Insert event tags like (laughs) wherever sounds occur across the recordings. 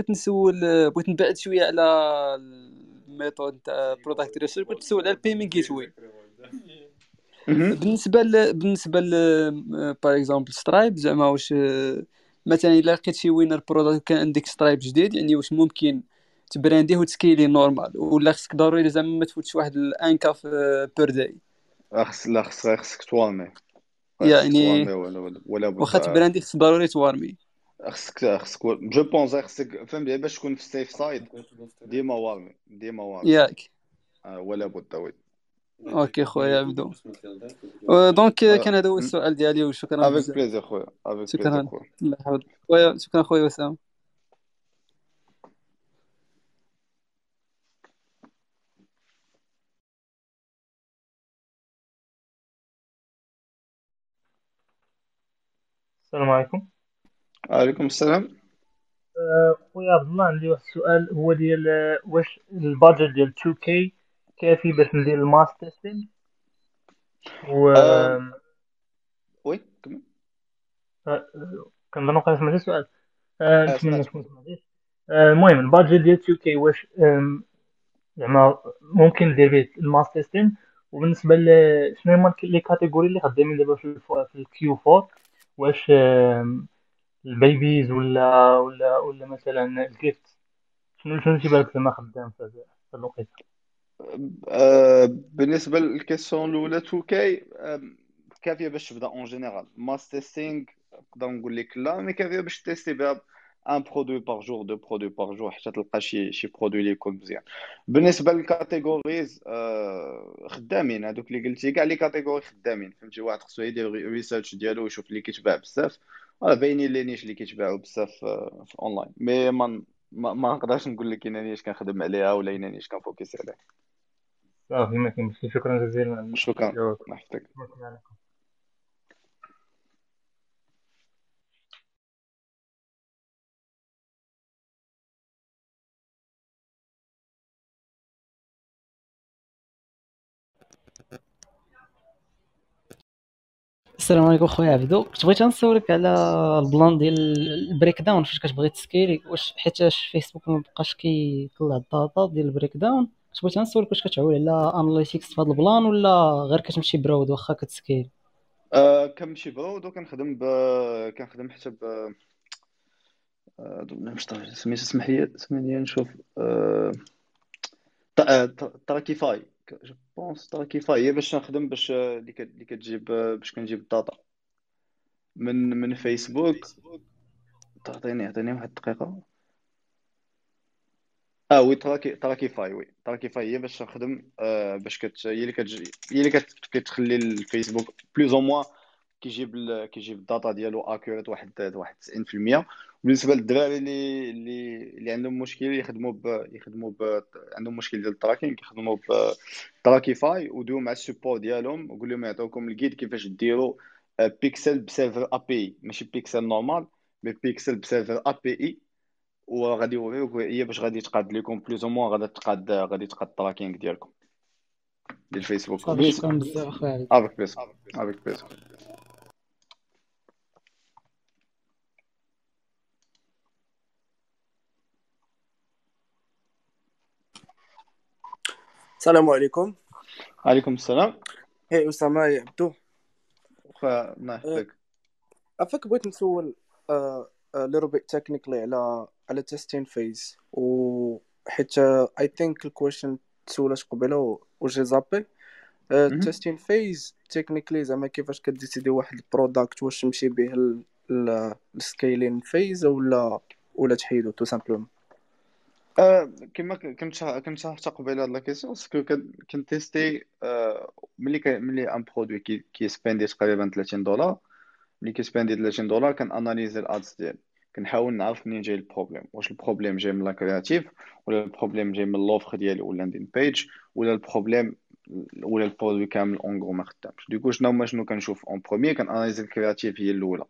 بغيت نسول بغيت نبعد شوية على ال method تاع product research بغيت نسول على ال payment gateway بالنسبة ل بالنسبة ل par exemple Stripe زعما واش مثلا إلا لقيت شي winner product كان عندك Stripe جديد يعني واش ممكن تبرانديه وتسكيلي normal ولا خصك ضروري زعما ما تفوتش واحد الانكا per day خص لا خص خصك توارمي. يعني ولا ولا واخا تبراندي خص ضروري توارمي. خصك خصك je pense خصك فهمتي باش تكون في ال safe side ديما وارمي ديما وارمي ياك. آه، ولا بد oui OK خويا عبدو. donc كان هذا هو السؤال ديالي وشكرا افيك بزاف. plaisir خويا افيك شكرا. plaisir خويا شكرا خويا وسام. السلام عليكم. عليكم السلام. خويا عبد الله عندي واحد السؤال هو ديال واش ال budget ديال 2K كافي باش ندير ال mass testing و oui كمل. آه، كنظن وقيلا سمعتي السؤال. نتمنى سمعت تكون سمعتيه المهم ال budget ديال 2K واش زعما ممكن ندير به ال mass testing وبالنسبة ل شنو هما les catégories اللي خدامين دابا في ال Q4 واش ال babies ولا ولا ولا مثلا ال gift شنو شنو تيبان لك زعما خدام في في الوقيتة؟ آه، بالنسبة لل question الأولى 2K كافية باش تبدا en général mass testing نقدر نقول لك لا mais كافية باش تيستي بها un produit par jour deux produits par jour حتى تلقى شي شي produit اللي يكون مزيان. بالنسبة لل categories آه، خدامين. هذوك اللي قلتي كاع les catégories خدامين. فهمتي؟ واحد خصو يدير research ديالو ويشوف اللي كيتباع بزاف. راه باينين les niches اللي كيتباعوا بزاف في online mais ما ما ما نقدرش نقول لك أنا niche كنخدم عليها ولا أنا niche كنفوكس عليها صافي ما كاين مشكل شكرا جزيلا على شكرا الجواب الله يحفظك عليكم السلام عليكم خويا عبدو. كنت بغيت نسولك على ال plan ديال ال breakdown فاش كتبغي تسكيلي واش حيتاش فيسبوك ما بقاش كيطلع ال data ديال ال breakdown كنت بغيت نسولك واش كتعول على analytics في ال plan ولا غير كتمشي broad واخا كتسكيلي آه كنمشي broad وكنخدم ب كنخدم حتى ب آه، مش طايق سميتو اسمح لي اسمح لي نشوف. آه، ط- je pense Trackify هي باش نخدم باش اللي كت- اللي كتجيب باش كنجيب ال data من من فيسبوك تعطيني عطيني واحد الدقيقة آه oui تراكي Trackify oui Trackify هي باش نخدم آه باش كت هي اللي كتجي هي اللي كت... كتخلي الفيسبوك plus ou moins كيجيب ال... كيجيب ال data ديالو accurate واحد واحد 90% بالنسبة للدراري اللي اللي اللي عندهم مشكل يخدموا ب يخدموا ب عندهم مشكل ديال ال tracking يخدموا ب Trackify وديو مع ال support ديالهم وقول لهم يعطيوكم ال guide كيفاش ديروا pixel ب server API ماشي pixel normal mais pixel ب server API وغادي يوريوك هي باش غادي تقاد لكم plus ou moins غادي تقاد غادي تقاد ال tracking ديالكم ديال فيسبوك صافي plaisir شكرا بزاف اخويا عبدو افيك plaisir افيك plaisir السلام عليكم. عليكم السلام. هي أسامة يا عبدو خويا الله يحفظك. عافاك بغيت نسول little bit technically على على testing phase و حيت I think ال question تسولات قبيلة و j'ai zappé. مهم. testing phase technically زعما كيفاش كديسيدي واحد ال product واش تمشي به ال scaling phase ولا ولا تحيدو tout simplement. آه، كما كنت كنت شرحت قبيلة هاد la question ce que كن- كنتيستي آه، ملي ملي un produit كي كيسباندي تقريبا 30 دولار ملي كيسباندي 30 دولار كنأناليزي ال ads ديالي كنحاول نعرف منين جاي ال problème واش ال problème جاي من la créative ولا ال problème جاي من l'offre ديالي ولا landing page ولا ال problème ولا ال produit كامل en gros ما خدامش. donc شنو هما شنو كنشوف en premier كنأناليزي ال creative هي الأولى.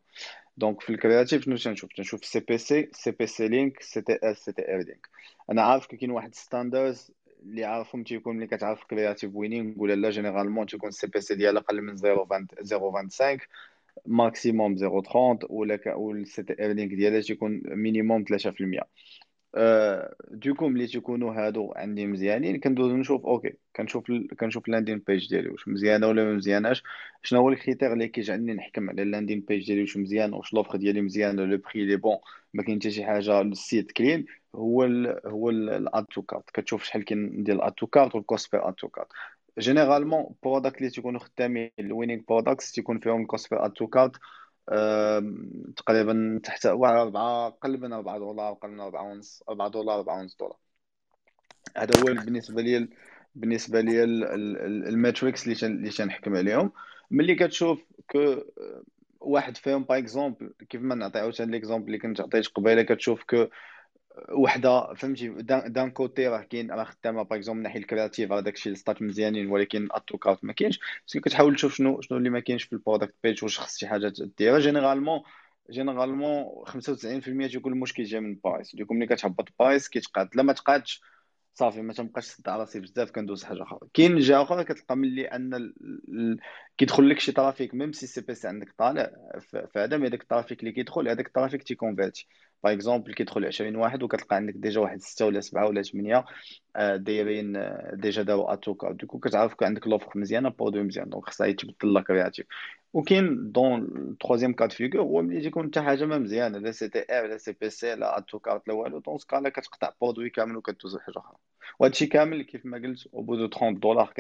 donc في ال creative شنو تنشوف تنشوف سي بي سي سي بي سي لينك سي تي اس سي تي ار لينك أنا عارف كاين واحد standards اللي عارفهم تيكون ملي كتعرف creative winning ولا لا généralement تيكون CPC ديال أقل من 0.25 maximum 0.30 ولا. وال CTR link ديالها تيكون minimum 3% donc ملي تيكونوا هادو عندي مزيانين كندوز نشوف OK كنشوف. كنشوف ال landing page ديالي واش مزيانة ولا ما مزياناش. شنو هو ال critère اللي كيجعلني نحكم على ال landing page ديالي واش مزيان واش l'offre ديالي مزيان le prix il est bon ما كاين حتى شي حاجة ال site clean هو ال... هو ال add to cart كتشوف شحال كاين ديال ال add to cart وال cost per add to cart généralement product اللي تيكونوا خدامين ال winning products تيكون فيهم ال cost per add to cart تقريبا تحت أربعة قل من أربعة دولار قل من أربعة ونص أربعة دولار أربعة ونص دولار. هذا هو بالنسبة لي بالنسبة لي الماتريكس اللي اللي تنحكم عليهم. ملي كتشوف كو واحد فيهم باغ اكزومبل كيف ما نعطي عاوتاني ليكزومبل اللي كنت عطيت قبيلة كتشوف كو وحده فهمتي؟ دان كوتي راه كاين راه خدامه باغ اكزومبل من ناحيه الكرياتيف راه داكشي الستات مزيانين ولكن اتو كارت ما كاينش. باسكو كتحاول تشوف شنو شنو اللي ما كاينش في البرودكت بيج واش خص شي حاجة ديرها جينيرالمون جينيرالمون 95% تيكون المشكل جاي من البرايس ديكم ملي كتهبط البرايس كيتقاد. لا ما تقادش. صافي ما تنبقاش تسد على راسي بزاف كندوز حاجة أخرى. كاين جهة أخرى كتلقى ملي أن ال... كيدخل لك شي ترافيك ميم سي سي بي سي عندك طالع فهذا مي داك الترافيك اللي كيدخل هذاك الترافيك تيكونفيرتي باغ اكزومبل كيدخل 20 واحد وكتلقى عندك ديجا واحد 6 ولا 7 ولا 8 آه، دايرين آه، ديجا داو اتوكا دوكو كتعرف عندك لوفر مزيانة برودوي مزيان. دونك خصها يتبدل لك كرياتيف. وكاين دون الترويزيام كاد فيغور هو ملي تيكون حتى حاجة ما مزيانة لا سي تي ار لا سي بي سي لا اتوكا لا والو دونك سكالا كتقطع برودوي كامل وكدوز لحاجة أخرى. وهادشي كامل كيف ما قلت أو بو دو 30 دولار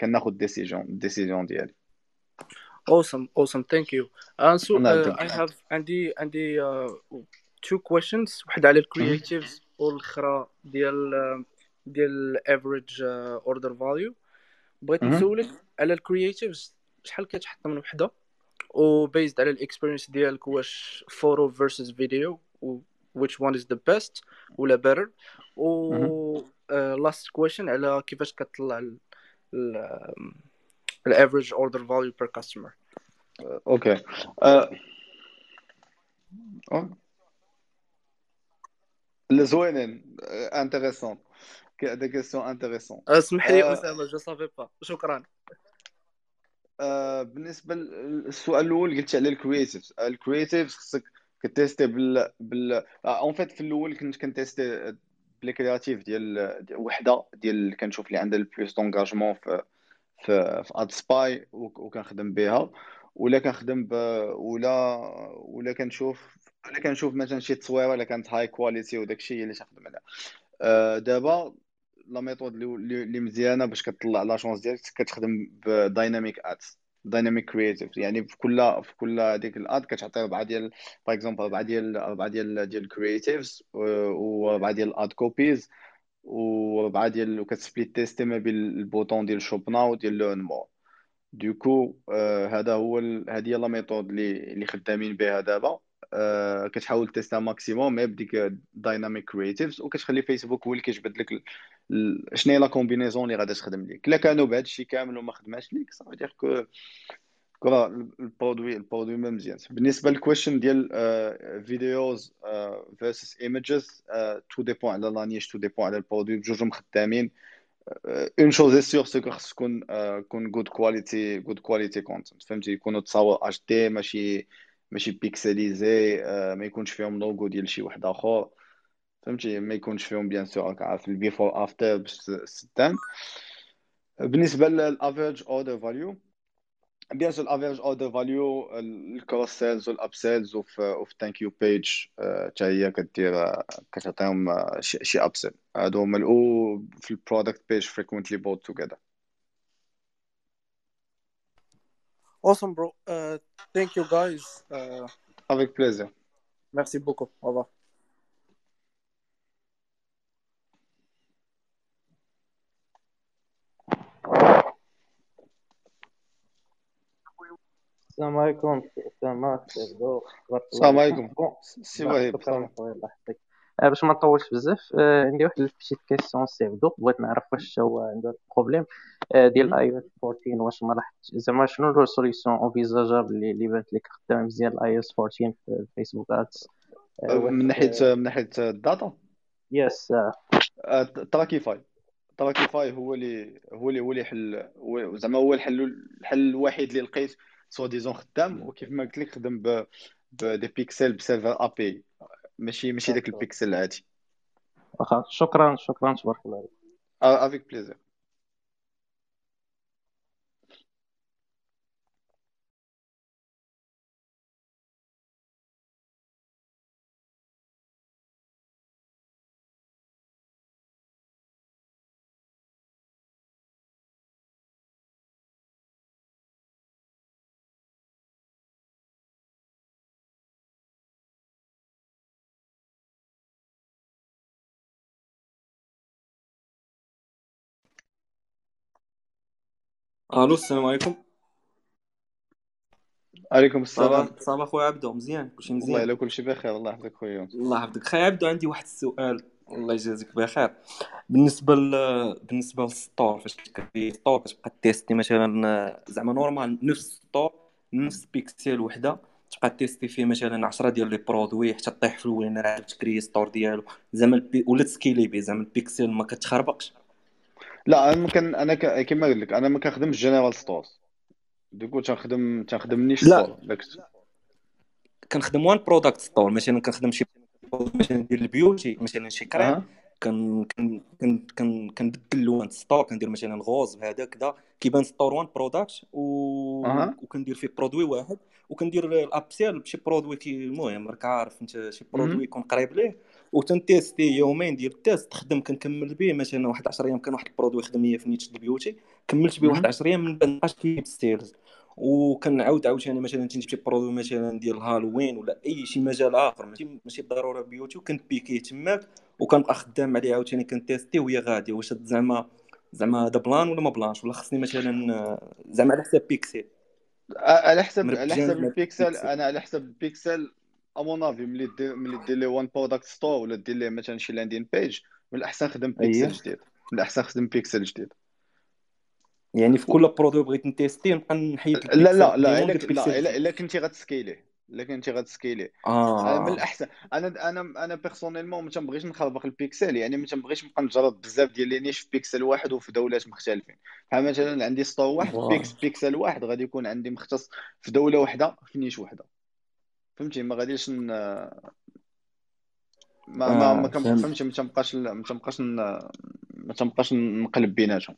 كناخذ ديسيجن ديسيجن ديالي. You. Uh, so uh, I have عندي عندي uh, two questions. واحد على الكرياتيفز والاخرى ديال ديال الافريج اوردر فاليو بغيت نسولك على الكرياتيفز شحال كتحط من وحدة وبيزد على الاكسبيرينس ديالك واش فوتو فيرسز فيديو which one is the best ولا better. و لاست كويشن على كيفاش كتطلع الافريج اوردر فاليو بير كاستمر أوكي. زوينين. انتريسون دي كيسيون انتريسون اسمح لي اسامه جو سافي با شكرا. بالنسبة للسؤال الأول قلت على الكرييتيف الكرييتيف خصك كتيستي بال بال اون فيت في الأول كنت كنتيستي بالكرياتيف ديال وحدة ديال كنشوف اللي عندها البلوس دونجاجمون في في في اد سباي وكنخدم بها. ولا كنخدم ب ولا ولا كنشوف أنا كنشوف مثلا شي تصويرة الا كانت هاي كواليتي وداك الشيء اللي تخدم عليها. أه دابا لا ميثود اللي مزيانة باش كتطلع لا شونس ديالك كتخدم بدايناميك ادز دايناميك كرييتيف يعني في كل في كل هذيك الاد كتعطي اربعه ديال باغ اكزومبل اربعه ديال اربعه ديال ديال الكرييتيفز واربعه ديال الاد كوبيز واربعه ديال وكتسبليت تيستي ما بين البوطون ديال شوب ناو وديال لون مور دوكو هذا هو هذه هي لا ميثود اللي اللي خدامين بها دابا. آه، كتحاول تيستا ماكسيموم مي بديك دايناميك كرييتيفز وكتخلي فيسبوك هو اللي كيجبد لك شنو هي لا كومبينيزون اللي غادا تخدم لك إلا كانوا بهذا الشيء كامل وما خدماش ليك صافي دير كو كرا البرودوي البرودوي ما مزيان. بالنسبة للكويشن ديال فيديوز فيرسس ايمجز تو ديبون على لا نيش تو ديبون على البرودوي بجوجهم خدامين. اون شوز سيغ سو خص تكون كون جود كواليتي جود كواليتي كونتنت فهمتي؟ يكونوا تصاور اش دي ماشي ماشي بيكسليزي ما يكونش فيهم لوغو ديال شي واحد آخر. فهمتي؟ ما يكونش فيهم بيان سور راك عارف البيفور افتر باش بالنسبة للافريج اوردر فاليو بيان سور الافريج اوردر فاليو الكروس سيلز والاب سيلز وفي ثانك يو بيج حتى هي كدير كتعطيهم شي اب سيل هادو هما في البرودكت بيج فريكوينتلي بوت توغيدر Awesome, bro. Uh, thank you, guys. Uh, Avec plaisir. Merci beaucoup. Au revoir. السلام عليكم السلام عليكم سي وهيب آه، باش ما نطولش بزاف آه، عندي واحد البيتيت كيسيون سي عبدو بغيت نعرف واش هو عنده بروبليم آه، ديال اي أو 14 واش ما راح زعما شنو لو سوليسيون انفيزاجابل اللي بانت لك خدام مزيان الاي اس 14 في الفيسبوك ادز من ناحيه من ناحية الداتا؟ يس تراكيفاي تراكيفاي هو اللي هو اللي هو اللي حل زعما هو الحل الحل الوحيد اللي لقيت سوا ديزون خدام وكيف ما قلت لك خدم ب دي بيكسل بسيرفر ابي ماشي ماشي داك البيكسل العادي واخا شكرا شكرا تبارك الله عليك. افيك بليزير ألو السلام عليكم. عليكم السلام. صافا خويا عبدو مزيان؟ كلشي مزيان؟ والله إلا كلشي بخير الله يحفظك خويا. الله يحفظك. خويا عبدو عندي واحد السؤال. الله يجازيك بخير. بالنسبة ل... بالنسبة للسطور فاش كدير ستور كتبقى تيستي مثلا زعما نورمال نفس ستور نفس بيكسيل وحدة تبقى تيستي فيه مثلا 10 ديال لي برودوي حتى طيح في الأولين راه تكري ستور ديالو. زعما البي... ولا تسكيلي بيه زعما البيكسيل ما كتخربقش. لا أنا ممكن أنا ك... كما قلت لك أنا ما كنخدمش جنرال ستورز دوكو تنخدم تنخدم نيش لا. ستور داك كنخدم وان برودكت ستور مثلا كنخدم شي مثلا ندير البيوتي مثلا شي كريم أها. كن كن كن كن كنبدل اللون ستور كندير مثلا غوز بهذا كذا كيبان ستور وان برودكت و... أها. وكندير فيه برودوي واحد. وكندير الابسيل بشي برودوي كي المهم راك عارف أنت شي برودوي. يكون قريب ليه. وتنتيستي يومين ديال ال test تخدم كنكمل به مثلا واحد 10 أيام كان واحد ال produit خدم ليا في niche ال beauty كملت به واحد مهم. 10 أيام من بعد مابقاش كيجيب sales وكنعاود عاوتاني مثلا تنجيب شي produit مثلا ديال هالوين ولا أي شي مجال آخر. ماشي ماشي بالضروره beauty. وكنبيكيه تماك. وكنبقى خدام عليه عاوتاني كنتيستي وهي غادية. واش زعما زعما هذا plan ولا ما plan ش؟ ولا خصني مثلا زعما على حساب بيكسيل على حسب على حسب ال pixel. pixel؟ أنا على حسب ال pixel à mon avis ملي دير ملي دير لي one product store ولا دير ليه مثلا شي لاندين بيج من الاحسن خدم بيكسل جديد من الاحسن خدم بيكسل جديد يعني في كل produit بغيت نتيستي نبقى نحيد لا لا لا الا لا الا كنتي غتسكيليه الا كنتي غتسكيليه أنا من الاحسن أنا أنا أنا personnellement ما تنبغيش نخربق البيكسل يعني ما تنبغيش نبقى نجرب بزاف ديال les niches في بيكسل واحد وفي دولات مختلفين بحال مثلا عندي store واحد pix- pixel واحد غادي يكون عندي مختص في دوله واحدة في niche واحدة فهمتي؟ ما غاديش ن... ما ما ما آه كم فهمت. فهمتي؟ ما تنبقاش ما تنبقاش ن... ما تنبقاش نقلب بيناتهم.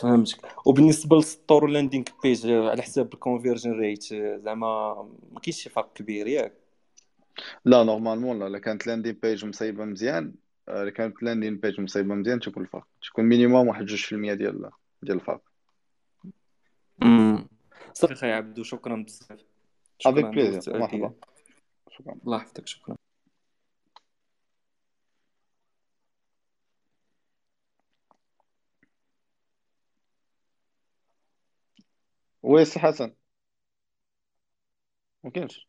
فهمتك. وبالنسبة لل store وال landing page آه، على حساب ال conversion rate آه، زعما ما كاينش شي فرق كبير ياك؟ لا normalement لا. الا كانت لاندين بيج مصايبة مزيان آه، الا كانت landing page مصايبة مزيان تكون الفرق تكون minimum واحد جوج في المية ديال ديال الفرق امم صافي خويا عبدو شكرا بزاف. avec plaisir مرحبا. شكرا. الله يحفظك شكرا. ويس حسن. ممكنش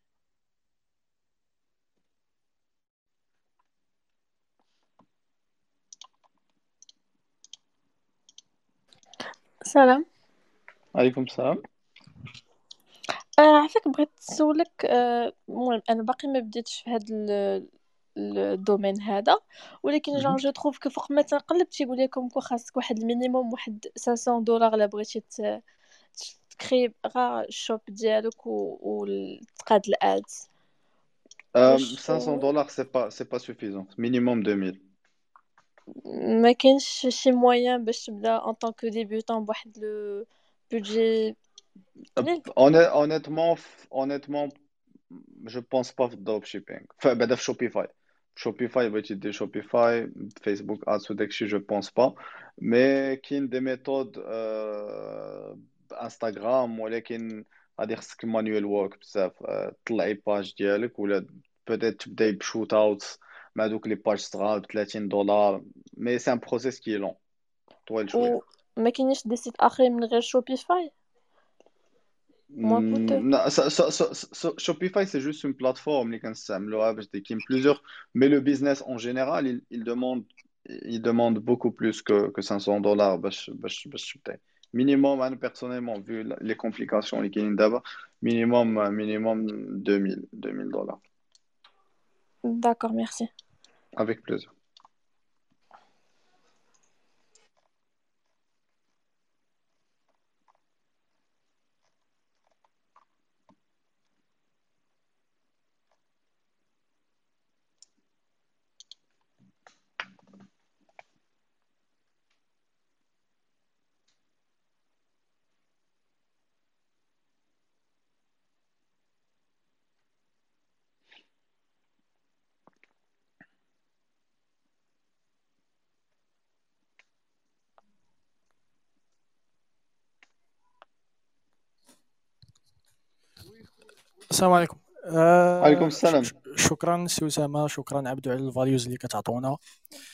سلام. عليكم السلام. آه عافاك بغيت نسولك آه، المهم أنا باقي ما بديتش في هذا ال domaine هذا ولكن j'en- مهم. je trouve que فوق ما تنقلب تيقول لكم que خاصك واحد ال minimum واحد 500 دولار إلا بغيتي ت- تكري غا ال shop ديالك و- وتقاد ال ads Euh, واش 500 dollars, c'est pas, c'est pas suffisant. Minimum 2000. ما كاينش شي moyen باش تبدا en tant que débutant بواحد le budget قليل Honn- Honnêtement, f- honnêtement, je pense pas في ال dropshipping. Enfin, بعدا في Shopify. في Shopify, بغيتي دير Shopify, Facebook Ads وداكشي, je pense pas. Mais كاين des méthodes ب Instagram ولكن غادي خصك manual work بزاف آه، طلعي page ديالك ولا بوتيت تبداي بشوت اوت مع دوك لي باج صغار ب 30 دولار مي سي ان بروسيس كي لون طويل شوية وما كاينش دي سيت اخرين من غير شوبيفاي موان كوتو Mm, Hmm, Shopify, c'est juste une plateforme, plusieurs, mais le business en général, il, demande, il demande beaucoup plus que, que 500 dollars. Minimum, hein, personnellement, vu les complications, les minimum, euh, minimum 2000 dollars. D'accord, merci. Avec plaisir. السلام عليكم. وعليكم السلام. شكرا سي اسامه شكرا عبدو على ال value اللي كتعطونا.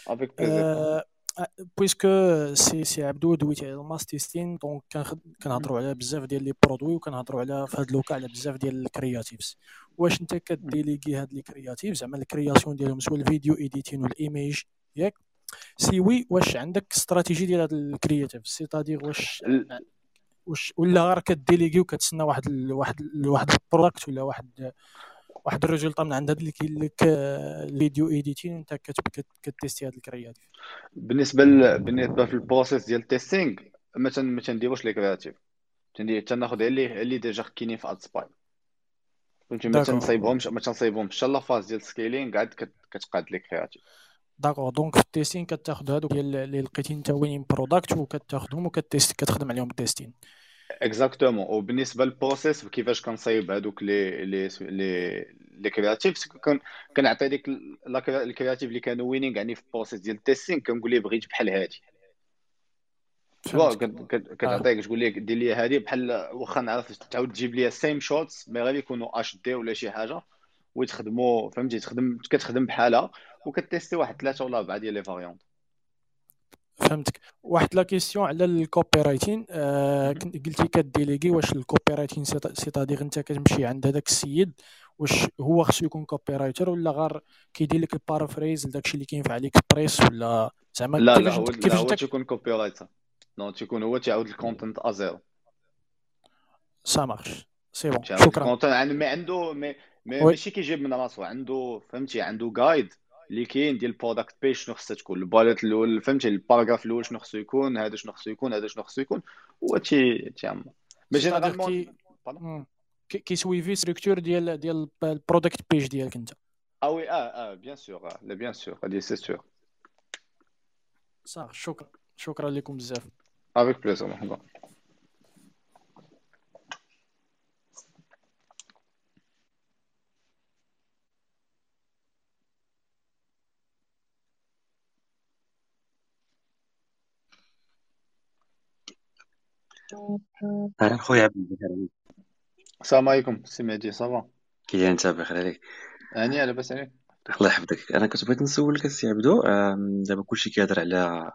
avec plaisir puisque سي سي عبدو دويتي على ال mass testing donc كنهضروا على بزاف ديال les produits وكنهضروا على في هاد le cas على بزاف ديال ال creatives واش انت كديليغي هاد les créatives زعما ال création ديالهم soit ال video editing وال image ياك؟ si oui واش عندك استراتيجي ديال هاد ال creative c'est-à-dire واش واش ولا غير كديليغي وكتسنى واحد ال واحد ال واحد ال product ولا واحد واحد ال résultat من عند هذا اللي كاين لك ال video editing وانت كتيستي هذا ال creative بالنسبة بالنسبة في ال process ديال ال testing ما ما تنديروش les créatives. تناخذ اللي اللي déjà كاينين في ad spy فهمتي؟ ما تنصايبهمش ما تنصايبهمش. la phase ديال ال scaling عاد كتقاد les créatives. d'accord donc في ال testing كتاخذ هادوك اللي لقيتي انت winning product وكتاخذهم وكتيست كتخدم عليهم ال testing exactement وبالنسبه لل process كيفاش كنصايب هادوك les les les les créatives كنعطي ديك ال creative اللي كانوا winning يعني في ال process ديال ال testing كنقول ليه بغيت بحال هادي كتعطيك تقول ليه دير لي هادي بحال واخا نعرف تعاود تجيب لي same shots mais غير يكونوا HD ولا شي حاجة ويتخدموا فهمتي تخدم كتخدم بحالها وكتيستي واحد ثلاثة ولا أربعة ديال les variantes. فهمتك. واحد la question على ال copywriting آه قلتي كديليغي واش ال copywriting c'est-à-dire انت كتمشي عند هذاك السيد واش هو خصو يكون copywriter ولا غير كيدير لك ال paraphrase لداكشي اللي كاين في AliExpress ولا زعما لا لا هو كيفاش هو تيكون copywriter non تيكون هو تيعاود ال content à zéro ça marche c'est bon شكرا مي عنده مي ماشي كيجيب من راسو. عنده فهمتي؟ عنده guide اللي كاين ديال ال product page شنو خصها تكون ال bullet الأول فهمتي ال paragraphe الأول شنو خصو يكون هذا شنو خصو يكون هذا شنو خصو يكون هو تي تيعمر. mais généralement كيسويفي structure ديال ديال ال product page ديالك انت. آه oui آه آه bien sûr لا bien sûr هادي c'est sûr صح شكرا. شكرا لكم بزاف. avec plaisir مرحبا أهلا خويا عبدو بخير السلام عليكم سي مهدي ça va كي انت بخير عليك. هاني لاباس عليك. الله يحفظك. أنا كنت بغيت نسولك السي عبدو دابا كلشي كيهضر على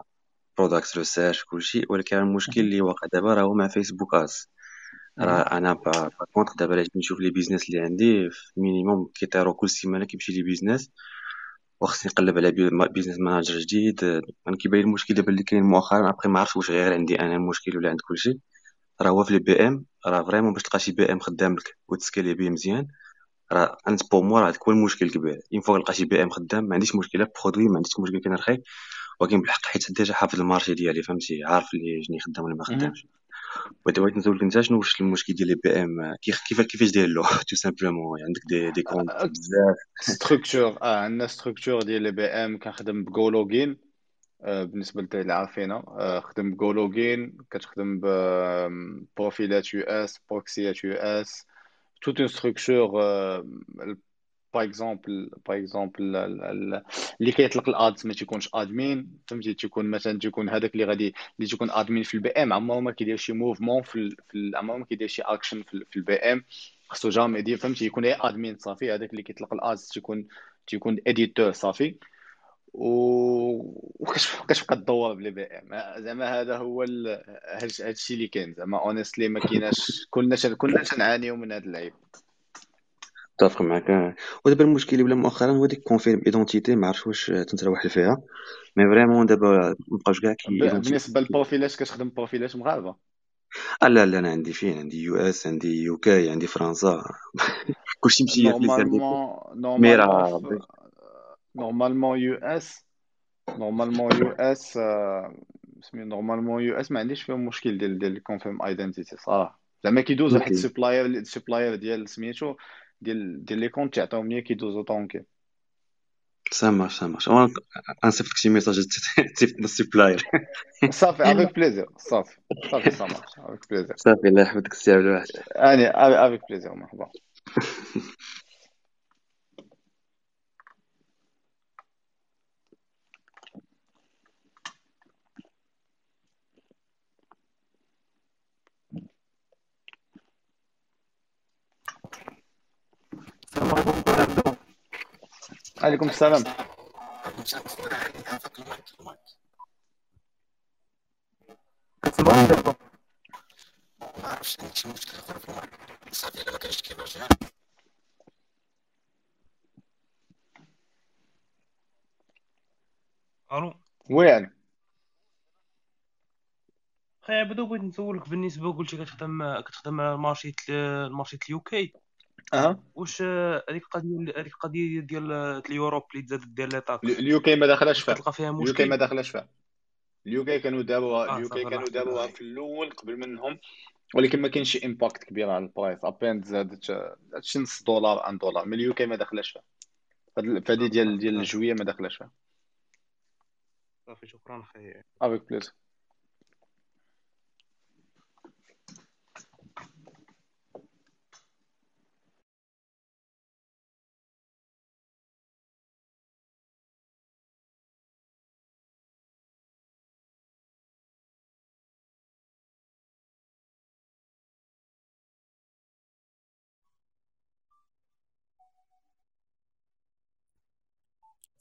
product research كلشي ولكن المشكل اللي واقع دابا راه هو مع Facebook Ads راه أنا contre دابا علاش نشوف les business اللي عندي في minimum كيطيروا كل سيمانة كيمشي les business وخصني نقلب على Business Manager جديد. أنا كيبان المشكل دابا اللي كاين مؤخرا ابخي ما عرفتش واش غير عندي أنا المشكل ولا عند كلشي. راه هو في les BM راه vraiment باش تلقى شي BM خدام لك وت scaler بيه مزيان راه أنت pour moi راه هو المشكل الكبير une fois لقى شي BM خدام ما عنديش مشكلة produit ما عنديش مشكل كنرخي ولكن بالحق حيت déjà حافظ ال marché ديالي فهمتي؟ عارف اللي شنو خدام ولا ما خدامش ودابا بغيت نسولك انت شنو واش المشكل ديال les BM؟ كيف كيف كيفاش داير له؟ (laughs) tout simplement عندك دي دي كونت بزاف. structure آه عندنا structure ديال les BM كنخدم ب GoLogin بالنسبة اللي عارفينها خدم ب GoLogin كتخدم بروفيلات US بروكسيات US toute une structure par exemple par exemple اللي كيطلق ال ads ما تيكونش admin فهمتي؟ تيكون مثلا تيكون هذاك اللي غادي اللي تيكون admin في ال BM. عمره ما كيدير شي mouvement في, عمره ما كيدير شي اكشن في ال BM خصو jamais يدير فهمتي؟ يكون غير admin صافي. هذاك اللي كيطلق ال ads تيكون تيكون editor صافي. و كتبقى تدور (laughs) ب les BM. زعما هذا هو هذا الشيء اللي كاين زعما honestly ما كايناش كلنا كلنا تنعانيو من هذا العيب متفق معك ودابا المشكل اللي ولا مؤخرا هو ديك confirm identity ما عرفتش واش تنتروح فيها mais vraiment دابا مابقاوش كاع كي بالنسبة للبروفيلات كتخدم بروفيلات مغاربة. لا لا أنا عندي فين؟ عندي US عندي UK عندي فرنسا. (laughs) كلشي مشي في نورمالمون نورمالمون يو اس نورمالمون يو اس سمي نورمالمون يو اس ما عنديش فيهم مشكل ديال ديال كونفيرم ايدنتيتي صراحة. زعما كيدوز واحد السبلاير السبلاير ديال سميتو ديال ديال لي كونت تعطيهم ليا كيدوزو طونكي سا مارش غنصيفط لك شي ميساج تصيفط السبلاير صافي افيك بليزير صافي صافي marche avec plaisir صافي الله يحفظك السي عبد الواحد اني avec plaisir عليكم السلام. ما عرفتش شي مشكل اخر في المارك صافي الا ما كانش كيفاش ألو وين خي عبدو بغيت نسولك بالنسبة قلتي كتخدم كتخدم على ال marché ال marché ال UK. أها. واش هذيك القضية هذيك القضية ديال ال Europe اللي تزادت ديال les taxes ال U K ما داخلاش فيها. كتلقى فيها ال UK مشكل. ما داخلاش فيها. ال UK كانوا داروها آه ال UK كانوا يحفظك في الأول قبل منهم ولكن ما كاينش شي impact كبير على ال price eh ben زادت شي نص دولار un dollar. من ال UK ما داخلاش فيها. فهاد- فهادي ديال ديال الجوية ما داخلاش فيها. صافي شكرا خي avec plaisir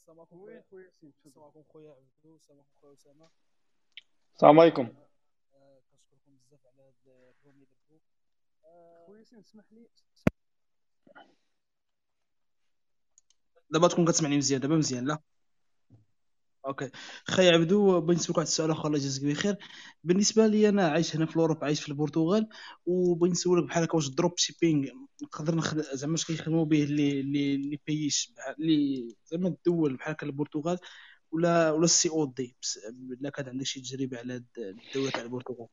السلام عليكم خويا. خويا ياسين السلام عليكم خويا عبدو السلام عليكم خويا أسامة. السلام عليكم. آه، كنشكركم بزاف على هاد ال room اللي درتو. آه، خويا ياسين اسمح لي. دابا تكون كتسمعني مزيان دابا مزيان لا. okay. خي عبدو بغيت نسولك واحد السؤال اخر الله يجازيك بخير. بالنسبة لي أنا عايش هنا في ال Europe عايش في البرتغال وبغيت نسولك بحال هكا واش ال dropshipping نقدر نخدم زعما واش كيخدموا به لي لي لي بحال لي زعما الدول بحال هكا البرتغال ولا ولا ال COD. الا كان عندك شي تجربة على الدولة تاع البرتغال؟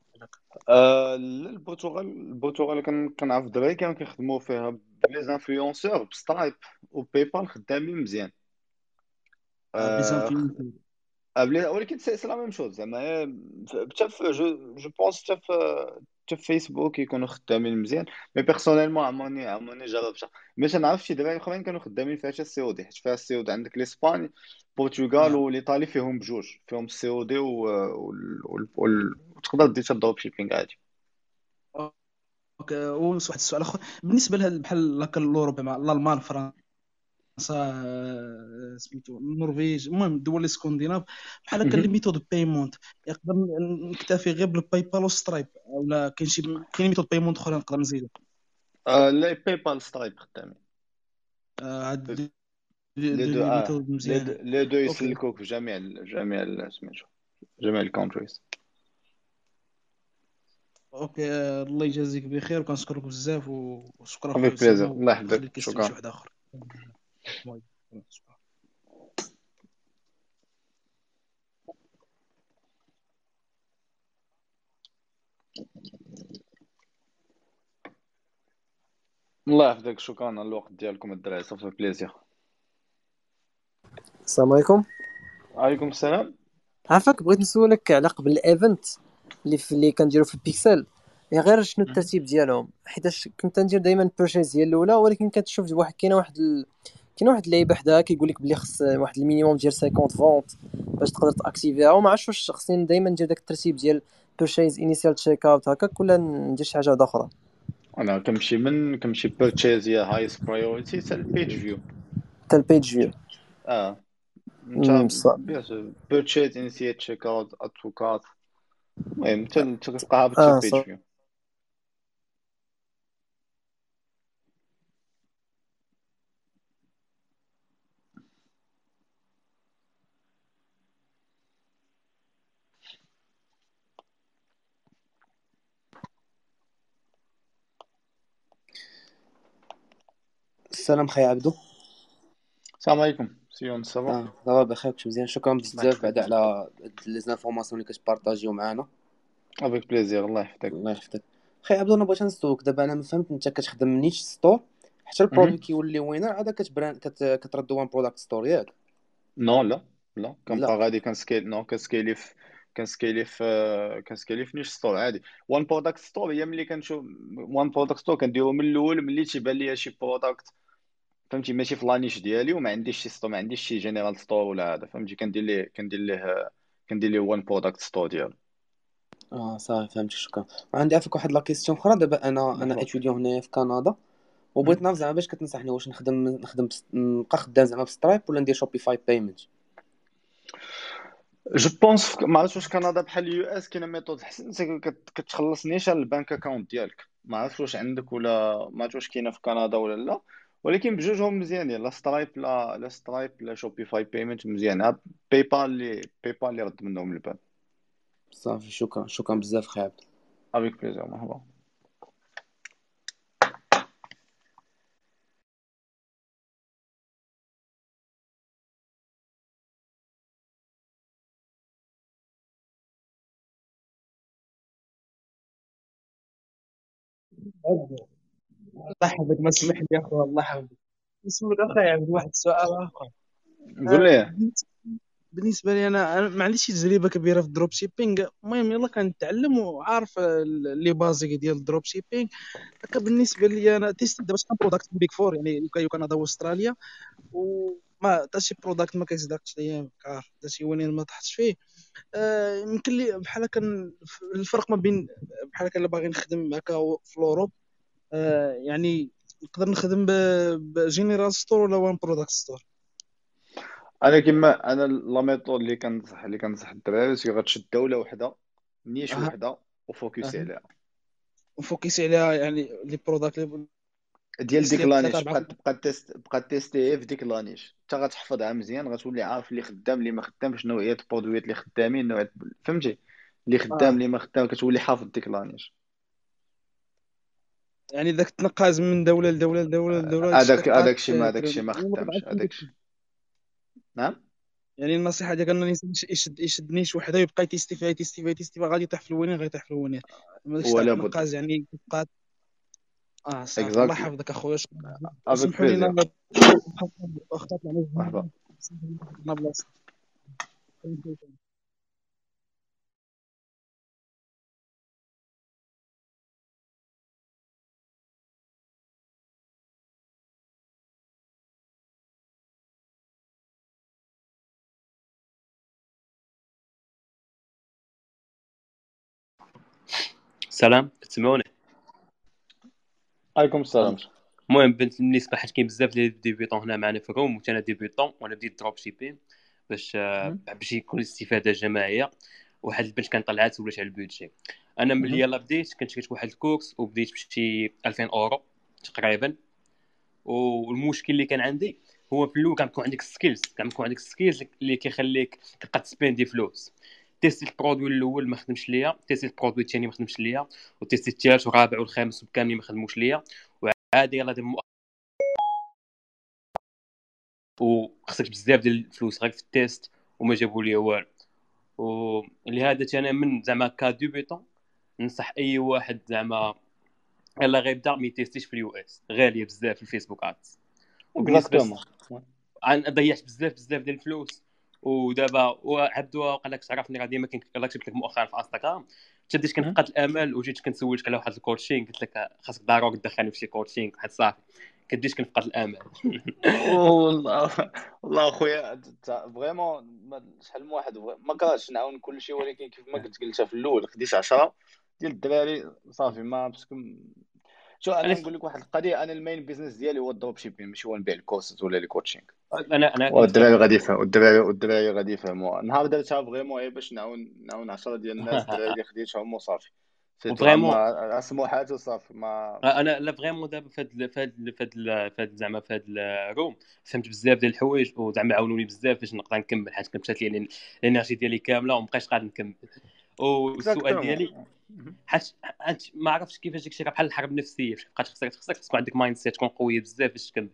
آه البرتغال البرتغال كان كنعرف الدراري كانوا كيخدموا فيها ب les influenceurs ب Stripe و PayPal خدامين مزيان. آه، ولكن c'est c'est la même chose زعما هي- حتى في جو جو بونس حتى في حتى في فيسبوك يكونوا خدامين مزيان mais personnellement عمرني عمرني جربتها mais تنعرف شي دراري اخرين كانوا خدامين فيها حتى ال COD حيت فيها ال COD عندك لاسباني البرتغال. والايطالي فيهم بجوج فيهم ال COD وتقدر دير ال dropshipping عادي okay واحد السؤال اخر بالنسبة لهاد بحال هكا ال Europe مع الألمان فرنسا آه، سميتو النرويج المهم الدول الإسكندناف بحال هكا les. method payment يقدر نكتفي غير بال PayPal و Stripe ولا كاين شي كاين method payment أخرى نقدر نزيدو؟ آه لا PayPal Stripe خدامين. آه، هاد les deux okay. يسلكوك في جميع جميع سميتو جميع ال countries okay آه، الله يجازيك بخير وكنشكرك بزاف وشكرا اسامه الله يحفظك. شكرا. الله يحفظك شكرا على الوقت ديالكم الدراري صافي plaisir السلام عليكم. عليكم السلام. عافاك بغيت نسولك على قبل ال event اللي في اللي كنديرو في البيكسل يا غير شنو الترتيب ديالهم؟ حيتاش كنت ندير دائما purchase هي الأولى ولكن كتشوف واحد كاينة واحد ال... كاينة واحد اللعيبة حداها كيقول لك بلي خص واحد ال minimum ديال 50 vente باش تقدر تاكتيفيها وما عرفتش واش خصني دائما ندير داك الترتيب ديال purchase initiate checkout هكاك ولا ندير شي حاجة واحدة أخرى. أنا كنمشي من كنمشي purchase هي highest priority حتى ال page view حتى ال page view آه. purchase initiate checkout add to cart المهم تلقاها آه بال check page صح. view السلام خي عبدو. السلام عليكم. سيون آه دابا بخير كنت مزيان؟ شكرا بزاف بعدا على les informations اللي كت partagew معانا. avec plaisir الله يحفظك. الله يحفظك. خي عبدو أنا بغيت نسولك دابا أنا ما فهمت أنت كتخدم niche store حتى ال produit مهم. كيولي winner عاد كت prend كت... كتردو one product store ياك. non لا لا. كنبقى غادي كنسكيل نو كنسكيلي في كنسكيلي في كنسكيلي في نيش ستور عادي. one product store هي ملي كنشوف one product store كنديرو من الأول ملي تيبان ليا شي product فهمتي ماشي في la niche ديالي وما عنديش شي store ما عنديش شي general store ولا هذا فهمتي كندير ليه كندير ليه كندير ليه one product store ديالو. آه صافي فهمتك شكرا. عندي عافاك واحد la question أخرى. دابا أنا أنا étudiant هنايا في كندا. وبغيت نعرف زعما باش كتنصحني واش نخدم نخدم. نبقى خدام زعما ب Stripe ولا ندير Shopify Payment جو بونس ما عرفتش واش كندا بحال ال US كاينة méthode حسن كتخلص نيشان ال bank account ديالك. ما عرفتش واش عندك ولا ما عرفتش واش كاينة في كندا ولا لا. ولكن بجوجهم مزيانين لا Stripe لا لا Stripe لا Shopify Payment مزيان. PayPal اللي PayPal اللي رد منهم الباب صافي شكرا شكرا بزاف خي عبد avec plaisir مرحبا الله يحفظك ما سمح لي اخو الله يحفظك. نسول أخي عبد واحد السؤال آخر. قول لي. آه، بالنسبة لي أنا أنا ما عنديش تجربه كبيرة في ال dropshipping المهم يلا كنتعلم وعارف les basiques ديال ال dropshipping هكا بالنسبة لي أنا test دابا شحال product Big Four يعني US كندا واستراليا وما حتى شي product ما كيصدقش ليا عارف حتى شي win ما طحتش فيه. آه، يمكن لي بحال هكا الفرق ما بين بحال هكا اللي باغي نخدم هكا في ال Europe. يعني نقدر نخدم ب general store ولا one product store أنا كيما أنا la méthode اللي كنصح اللي كنصح الدراري c'est غتشد دولة وحدة niche أه. وحدة و focusي أه. عليها. و focusي عليها يعني les products ديال ديك la niche بقى تبقى test بقى testي في ديك la niche انت غتحفظها مزيان غتولي عارف اللي خدام اللي ما خدامش نوعية ال produitات اللي خدامين نوعية فهمتي؟ اللي خدام آه. اللي ما خدام كتولي حافظ ديك لانيش يعني داك تنقاز من دولة لدولة لدولة لدولة هادشي هذاك هذاك الشيء ما هذاك الشيء ما يعني خدامش هذاك الشيء. نعم؟ يعني النصيحة ديالك انني يشد يشد نيش وحده يبقى فيها يتيستي فيها غادي يطيح في الوينين غادي يطيح في الوينين ولا بد يعني كتبقى آه صافي الله يحفظك أخويا وسمحوا لينا أخطأت على مرحبا. سلام كتسمعوني عليكم السلام. المهم بالنسبة حيت كاين بزاف ديال débutants هنا معنا في ال room وأنا débutant وأنا بديت dropshipping باش آه، باش يكون الاستفادة جماعية واحد البنت كان طلعت ولات على ال budget أنا ملي يلا بديت كنت شريت واحد الكورس وبديت بشي 2000 أورو تقريبا. والمشكل اللي كان عندي هو في الأول كان عندك skills كان يكون عندك skills اللي كيخليك تبقى t spendي فلوس. testي ال produit الأول ما خدمش ليا testي ال produit الثاني ما خدمش ليا و testي الثالث والرابع والخامس كاملين ما خدموش ليا. وعادي يلا دير وخسرت بزاف ديال الفلوس غير في ال test وما جابوا لي والو. ولهذا أنا من زعما كا débutant ننصح أي واحد زعما يلا غيبدا ما ي testيش في ال US. غالية بزاف في ال Facebook Ads وبالنسبة ضيعت بزاف بزاف ديال الفلوس. ودابا وعبدو قال لك تعرفني غادي ما كاين يلاه كتبت لك مؤخرا في انستغرام حتى بديت كنفقد الأمل وجيت كنسولك على واحد ال coaching قلت لك خاصك ضروري تدخلني في شي coaching واحد صافي. كديش كنفقد الأمل. (laughs) والله والله أخويا vraiment شحال من واحد ما كرهتش نعاون كل شيء ولكن كيف ما قلت قلتها في الأول خديت 10 ديال الدراري صافي ما parce que شو أنا نقول لك واحد القضية أنا ال main business ديالي هو ال dropshipping ماشي هو نبيع الكورسز ولا les coachings أنا أنا والدراري غادي يفهموا الدراري والدراري غادي يفهموا نهار درتها vraiment غير باش نعاون نعاون 10 ديال الناس. (laughs) الدراري اللي خديتهم وصافي. vraiment سموحات وصافي. ما أنا لا vraiment دابا في هاد في هاد في هاد في هاد زعما في هاد ال room فهمت بزاف ديال الحوايج وزعما عاونوني بزاف باش نقدر نكمل حيت كنت مشات لي ال energy ديالي كاملة ومبقيتش قادر نكمل. والسؤال ديالي حيت ما عرفتش كيفاش داكشي بحال الحرب النفسية فاش بقات خصك خصك تكون عندك mindset تكون قويه بزاف باش تكمل.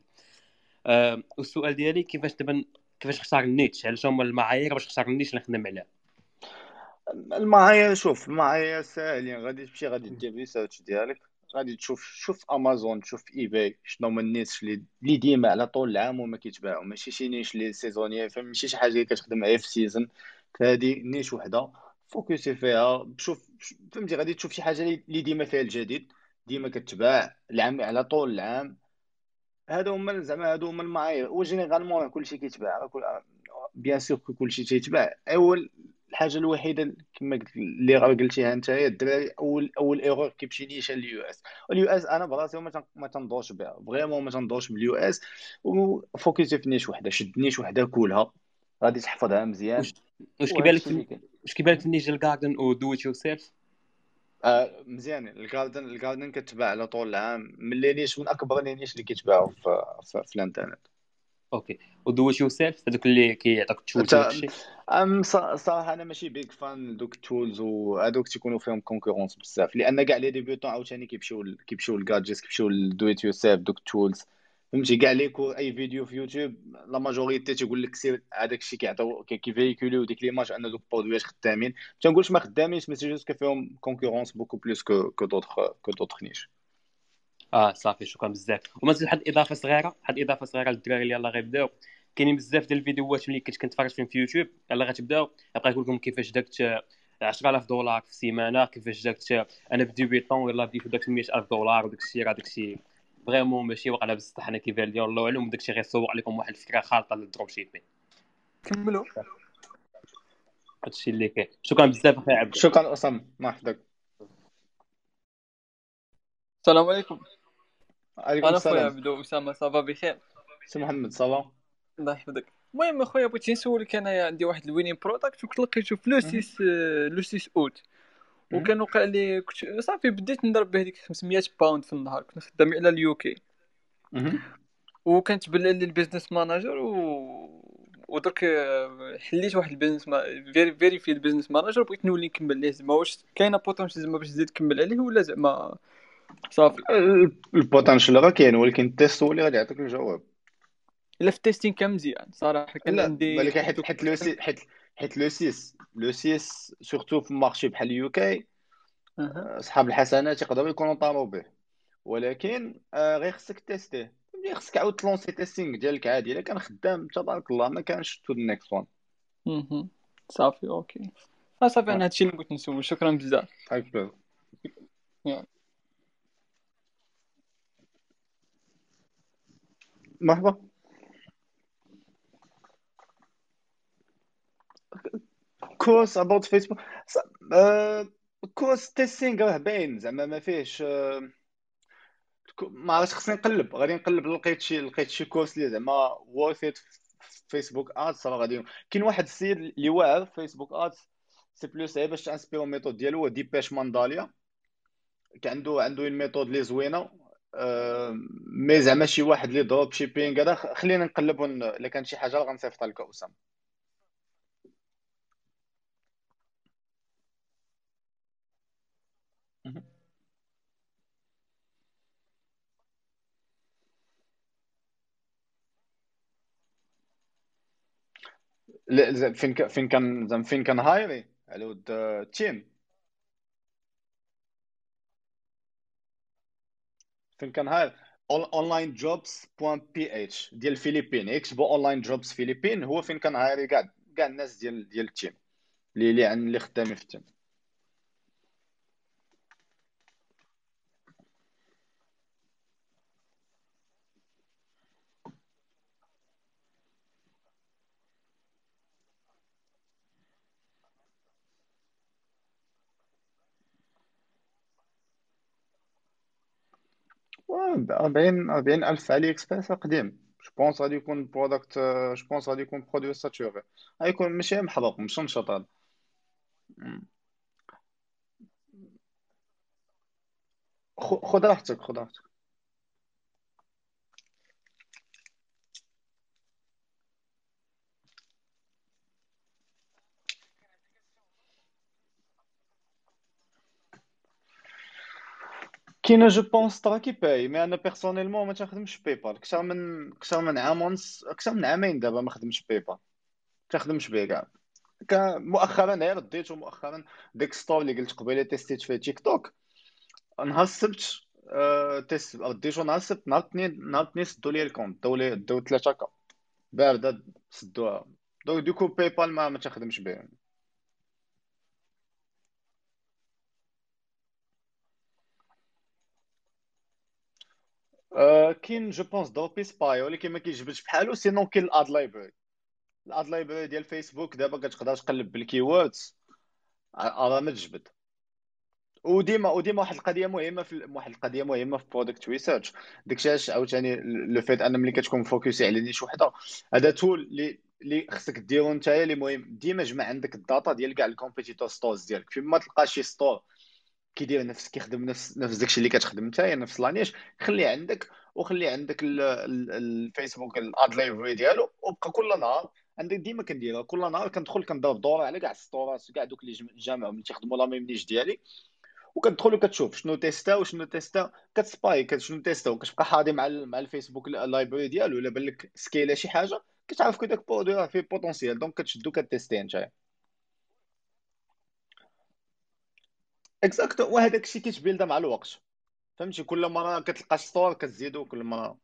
أه والسؤال ديالي كيفاش دابا كيفاش نختار ال niche؟ علاش هما المعايير باش نختار ال niche اللي نخدم عليه المعايير شوف المعايير ساهلين. غادي تمشي غادي دير research ديالك. غادي تشوف شوف امازون تشوف eBay شنو هما ال niche اللي ديما على طول العام وما كيتباعوا ماشي شي niche اللي saisonnière ماشي شي حاجة اللي كتخدم غير في saison فهادي niche وحدة. focusي فيها. شوف فهمتي غادي تشوف شي حاجة اللي ديما فيها الجديد ديما كتباع العام على طول العام. هادو هما زعما هادو هما المعايير. و généralement كلشي كيتباع. bien sûr كلشي تيتباع. اول الحاجة الوحيدة كما قلت اللي راه قلتيها انت هي الدراري اول أول erreur كيمشي نيشان ال US. وال US أنا براسي ما تنضوش بها. vraiment ما تنضوش بال US. و focusي في niche وحدة. شد niche وحدة كولها غادي تحفظها مزيان. واش كيبان لك واش كيبان لك niche ال garden و do it yourself آه مزيان. ال garden ال garden كتباع على طول العام من les niches من أكبر les niches اللي كيتباعوا في, في, في الإنترنت. OK. و do it yourself هذوك اللي كيعطيك تشوت أم ام صراحة أنا ماشي big fan دوك ال tools وهذوك تيكونوا فيهم concurrence بزاف. لأن كاع les débutants عاوتاني كيمشيو كيمشيو لل gadgets كيمشيو ل do it yourself دوك ال tools فهمتي؟ كاع les cours أي فيديو في يوتيوب la majorité تيقول لك سير هذاك الشيء كيعطيو كي véhiculew ديك l'image أن دوك ال produitات خدامين. ما تنقولش ما خدامينش mais c'est juste فيهم concurrence beaucoup plus que que d'autres que d'autres niches آه صافي شكرا بزاف. وما واحد الاضافه صغيرة؟ واحد الاضافه صغيرة للدراري اللي يلاه غيبداو؟ كاينين بزاف ديال الفيديوهات ملي كنت كنتفرج فيهم في يوتيوب يلاه غتبداو؟ يبقى يقول لكم كيفاش داكت 10000 دولار في السيمانه كيفاش داكت أنا débutant يلاه بديت داك 100000 دولار وداك الشيء راه داك الشيء vraiment ماشي واقع بصح أنا كيبان لي الله اعلم داكشي غير عليكم واحد الفكرة خالطه لل dropshipping كملوا. هادشي اللي كاين. شكرا بزاف أخي عبد. شكرا أسامة. ما يحفظك السلام عليكم. عليكم أنا السلام. خويا عبدو أسامة. صافا بخير؟ سي محمد صافا الله يحفظك. المهم أخويا بغيت نسولك أنايا عندي واحد ال winning product وكنت لقيتو في le 6 le 6 أوت. وكان وقع لي كنت صافي بديت نضرب بهذيك 500 pound في النهار كنت خدام على ال UK وكانت بلا لي ال business manager و ودرك حليت واحد البيزنس ما... فيري فيري في البيزنس ماناجر بغيت نولي نكمل ليه زعما واش كاينة بوتونسيال زعما باش تزيد تكمل عليه ولا زعما صافي. البوتنشال راه كاين ولكن التيست هو اللي غادي يعطيك الجواب. إلا في التيستين كان مزيان صراحة كان لا عندي ولكن حيت حيت لو سي حيت حيت لو سيس. لو سيس سورتو في مارشي بحال اليو كي صحاب الحسنات يقدروا يكونوا طاروا به. ولكن آه غير خصك تيستيه. فهمتي؟ خصك عاود تلونسي تيستينغ ديالك عادي. إلا كان خدام تبارك الله ما كانش تو نيكست one. صافي OK. آه صافي أنا هادشي اللي بغيت نسول شكرا بزاف. مرحبا. course about Facebook course testing راه باين زعما ما فيهش آه، ما عرفتش خصني نقلب غادي نقلب لقيت شي لقيت شي course اللي زعما worth Facebook ads راه غادي كاين واحد السيد اللي واعر في Facebook ads c'est plus غير باش t'inspirer ال méthode ديالو هو Depesh Mandalia كان عنده عنده une méthode اللي زوينة آه، mais زعما شي واحد اللي dropshipping هذا خلينا نقلب إلا كان شي حاجة غنصيفط لك أسامة. فين. فين كان زعما فين كان هايري؟ على ود team فين كان hire online jobs point ph ديال الفلبين يكتبوا online jobs فلبين هو فين كان هايري؟ كاع كاع الناس ديال ديال ال team اللي اللي خدامين في ال team أربعين أربعين ألف AliExpress قديم. je pense غادي يكون product je pense غادي يكون produit saturé غيكون ماشي محروق مش نشط هذا خذ راحتك خذ راحتك. كاينة je pense ترا كي باي مي أنا personnellement ما تخدمش PayPal أكثر من أكثر من عام ونص أكثر من عامين دابا ما خدمش PayPal تخدمش بيه كاع مؤخرا غير رديتو مؤخرا ديك store اللي قلت قبيلة تيستيت فيه تيك توك نهار السبت آه تيست رديتو نهار السبت نهار الاثنين نهار الاثنين سدوا لي ال compte داو لي داو ثلاثة K بارده سدوها. donc du coup PayPal ما, ما تخدمش به كاين je pense Dropispy ولكن ما كيجبدش بحالو sinon كاين ال ad library ال ad library ديال فيسبوك دابا كتقدر تقلب بال keywords راه ما تجبد وديما وديما واحد القضية مهمة في واحد القضية مهمة في product research داكشي علاش عاوتاني le fait أن ملي كتكون focusé على niche وحدة. هذا tool اللي اللي خصك ديرو نتايا اللي مهم. ديما جمع عندك ال data ديال كاع ال competitor stores ديالك. فين ما تلقى شي store كيدير نفس كيخدم نفس نفس داكشي اللي كتخدم نتايا نفس la niche خليه عندك وخلي عندك ال Facebook ال ad library ديالو وبقى كل نهار عندك ديما كنديرها. كل نهار كندخل كنضرب دورة على كاع الستورات كاع دوك اللي جامعهم اللي تيخدموا la même niche ديالي. وكتدخل وكتشوف شنو تيستا وشنو تيستا كتسباي شنو تيستا وكتبقى حاضي مع مع ال Facebook ال library ديالو. إلا بان لك سكيلا شي حاجة كتعرف que داك produit فيه potentiel donc كتشدو كتيستي نتايا. exact وهذاك الشيء كيتبيلدا مع الوقت. فهمتي؟ كل مرة كتلقى store كتزيدو كل مرة.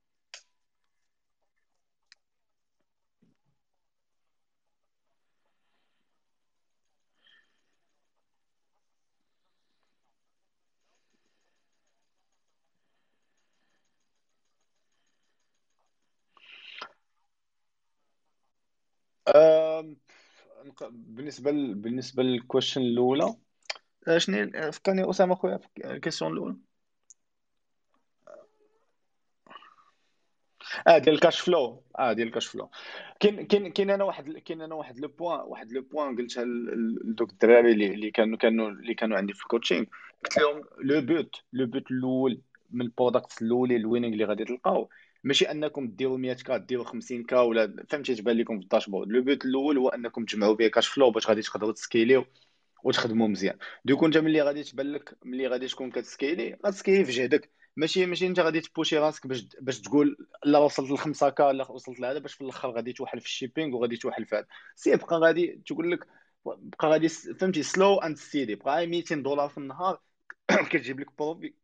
بالنسبة. بالنسبة لل question الأولى شنو فكرني أسامة خويا في ال question الاولى آه ديال ال cash flow. آه ديال ال cash flow. كاين كاين كاين أنا واحد كاين أنا واحد le point واحد le point قلتها لدوك الدراري اللي كانوا كانوا اللي كانوا عندي في ال coaching قلت لهم le but le but الأول من ال product الأولي ال winning اللي غادي تلقاو. ماشي أنكم ديروا 100 K ديروا 50 K ولا فهمتي تبان لكم في ال dashboard le but الأول هو أنكم تجمعوا به cash flow باش غادي تقدروا تسكيليو. وتخدموا مزيان. donc انت ملي غادي تبان لك ملي غادي تكون كتسكيلي غتسكيلي في جهدك. ماشي ماشي انت غادي تبوشي راسك باش باش تقول لا وصلت ل 5 K لا وصلت لهذا باش في الأخر غادي توحل في ال shipping وغادي توحل في هذا. سي بقى غادي تقول لك بقى غادي فهمتي slow and steady بقى 200 (coughs) دولار في النهار كتجيب لك profit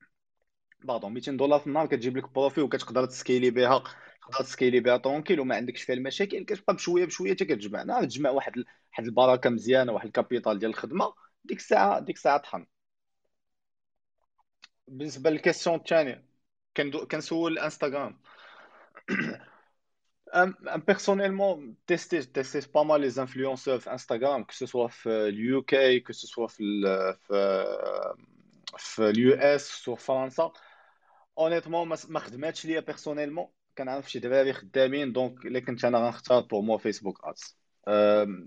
pardon 200 دولار في النهار كتجيب لك profit وكتقدر تسكيلي بها تقدر تسكيلي بها tranquille وما عندكش فيها المشاكل كتبقى بشوية بشوية حتى كتجمع. نعرف تجمع واحد واحد البركه مزيانة واحد ال capital ديال الخدمة ديك الساعة ديك الساعة طحن بالنسبة لل question الثانية كنسول Instagram personnellement testé testé pas mal les influenceurs في Instagram que ce soit في ال UK que ce soit في في في ال US في فرنسا honnêtement ما خدماتش ليا personnellement كنعرف شي دراري خدامين donc إلا كنت أنا غنختار pour moi Facebook ads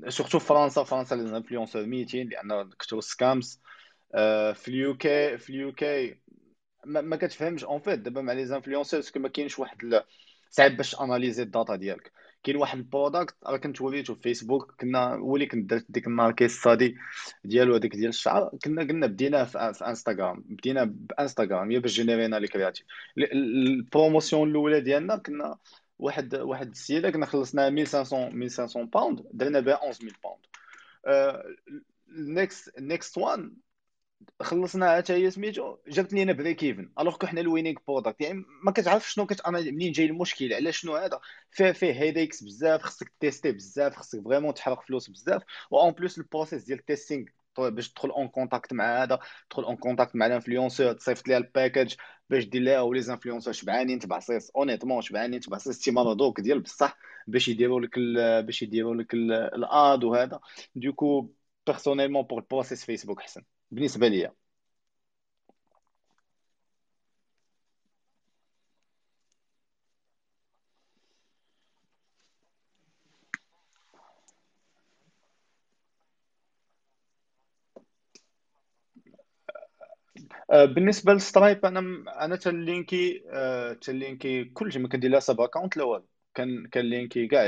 surtout في فرنسا فرنسا les influenceurs ميتين لأن كثروا scams في ال UK في ال UK ما, ما كتفهمش. en fait دابا مع les influenceurs parce que ما كاينش واحد صعيب باش اناليزي ال data ديالك. كاين واحد ال product راه كنت وريتو في فيسبوك كنا هو اللي كنت درت ديك النهار case study ديالو هذاك ديال الشعر كنا قلنا بدينا في, في إنستغرام بدينا بإنستغرام هي باش جينيرينا les créatifs. ال promotion الأولى ديالنا كنا واحد واحد السيدة كنا خلصنا 1500 1500 pound درنا بها 11000 pound next next one خلصنا حتى هي سميتو جابت لينا break even alors que حنا ال winning product. يعني ما كتعرفش شنو كت منين جاي المشكل على شنو هذا؟ فيه فيه headaches بزاف خصك تيستي بزاف خصك vraiment تحرق فلوس بزاف. و en plus ال process ديال ال testing باش تدخل en contact مع هذا تدخل en contact مع ال influenceur تصيفط ليها ال package باش دير ليها. ولي زانفلونسور شبعانين تبعصيص اونيتمون شبعانين تبعصيص تيما دوك ديال بصح باش يديروا لك باش يديروا لك الاد وهذا دوكو بيرسونيلمون بور البروسيس فيسبوك احسن بالنسبة ليا آه، بالنسبة لل Stripe أنا أنا تلينكي آه، تلينكي كلشي ما كندير لها sub account لا والو كان كان لينكي كاع